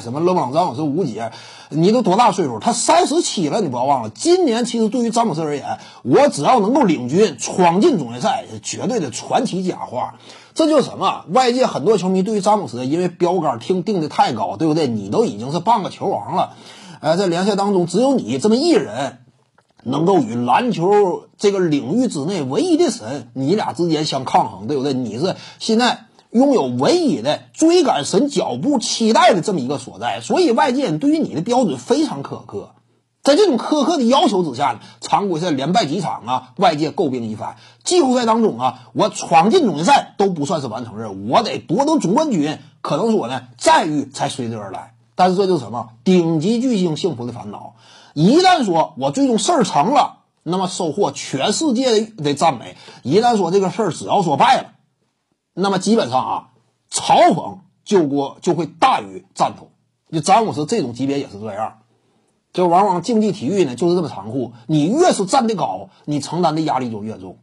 什么勒布朗詹姆斯无解？你都多大岁数？他三十七了，你不要忘了。今年其实对于詹姆斯而言，我只要能够领军闯进总决赛，绝对的传奇佳话。这就是什么？外界很多球迷对于詹姆斯，因为标杆听定的太高，对不对？你都已经是半个球王了，呃，在联赛当中只有你这么一人，能够与篮球这个领域之内唯一的神，你俩之间相抗衡，对不对？你是现在拥有唯一的追赶神脚步期待的这么一个所在，所以外界对于你的标准非常苛刻。在这种苛刻的要求之下呢，常规赛连败几场啊，外界诟病一番。季后赛当中啊，我闯进总决赛都不算是完成任务，我得夺得总冠军，可能说呢，赞誉才随之而来。但是这就是什么顶级巨星幸福的烦恼。一旦说我最终事儿成了，那么收获全世界的赞美；一旦说这个事儿只要说败了，那么基本上啊，嘲讽就过就会大于赞同。就詹姆斯这种级别也是这样。就往往竞技体育呢就是这么残酷，你越是站得高，你承担的压力就越重。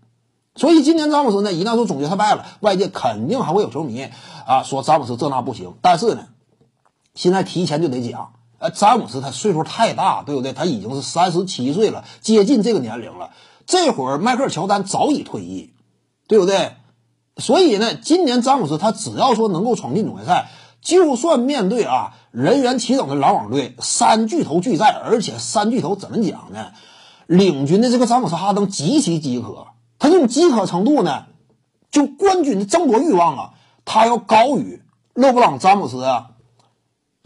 所以今年詹姆斯呢，一旦说总决赛败了，外界肯定还会有球迷啊说詹姆斯这那不行。但是呢，现在提前就得讲，呃，詹姆斯他岁数太大，对不对？他已经是三十七岁了，接近这个年龄了。这会儿迈克尔乔丹早已退役，对不对？所以呢，今年詹姆斯他只要说能够闯进总决赛。就算面对啊人员齐整的篮网队，三巨头俱在，而且三巨头怎么讲呢？领军的这个詹姆斯哈登极其饥渴，他这种饥渴程度呢，就冠军的争夺欲望啊，他要高于勒布朗詹姆斯啊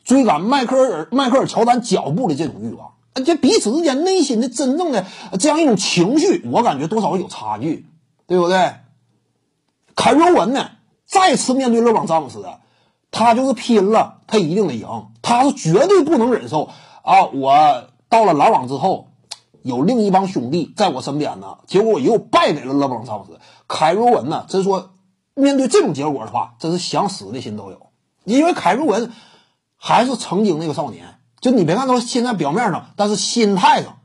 追赶迈克尔迈克尔乔丹脚步的这种欲望。这彼此之间内心的真正的这样一种情绪，我感觉多少有差距，对不对？凯瑞文呢，再次面对勒布朗詹姆斯。他就是拼了，他一定得赢，他是绝对不能忍受啊！我到了篮网之后，有另一帮兄弟在我身边呢，结果我又败给了勒布朗詹姆斯。凯瑞文呢，真说面对这种结果的话，真是想死的心都有，因为凯瑞文还是曾经那个少年，就你别看他现在表面上，但是心态上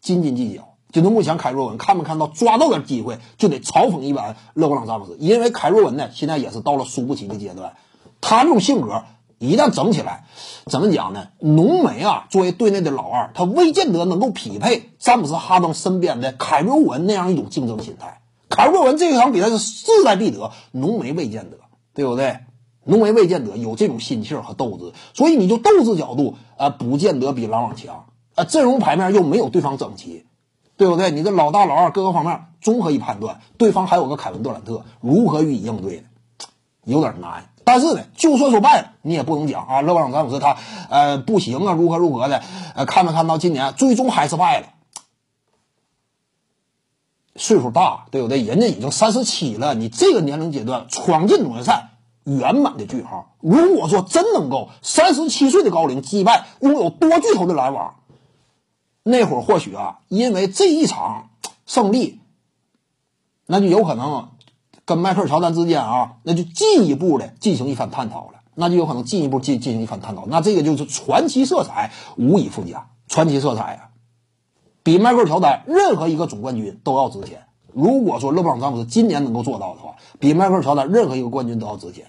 斤斤计较。就是目前凯瑞文看没看到抓到点机会就得嘲讽一把勒布朗詹姆斯，因为凯瑞文呢现在也是到了输不起的阶段。他这种性格一旦整起来，怎么讲呢？浓眉啊，作为队内的老二，他未见得能够匹配詹姆斯哈登身边的凯瑞文那样一种竞争心态。凯瑞文这一场比赛是势在必得，浓眉未见得，对不对？浓眉未见得有这种心气儿和斗志，所以你就斗志角度啊，不见得比篮网强啊。阵容牌面又没有对方整齐，对不对？你这老大老二各个方面综合一判断，对方还有个凯文杜兰特，如何予以应对呢？有点难。但是呢，就算说败了，你也不能讲啊，勒布朗詹姆斯他呃不行啊，如何如何的，呃，看没看到今年最终还是败了，岁数大，对不对？人家已经三十七了，你这个年龄阶段闯进总决赛，圆满的句号。如果说真能够三十七岁的高龄击败拥有多巨头的篮网，那会儿或许啊，因为这一场胜利，那就有可能。跟迈克尔乔丹之间啊，那就进一步的进行一番探讨了，那就有可能进一步进进行一番探讨，那这个就是传奇色彩无以复加，传奇色彩啊，比迈克尔乔丹任何一个总冠军都要值钱。如果说勒布朗詹姆斯今年能够做到的话，比迈克尔乔丹任何一个冠军都要值钱。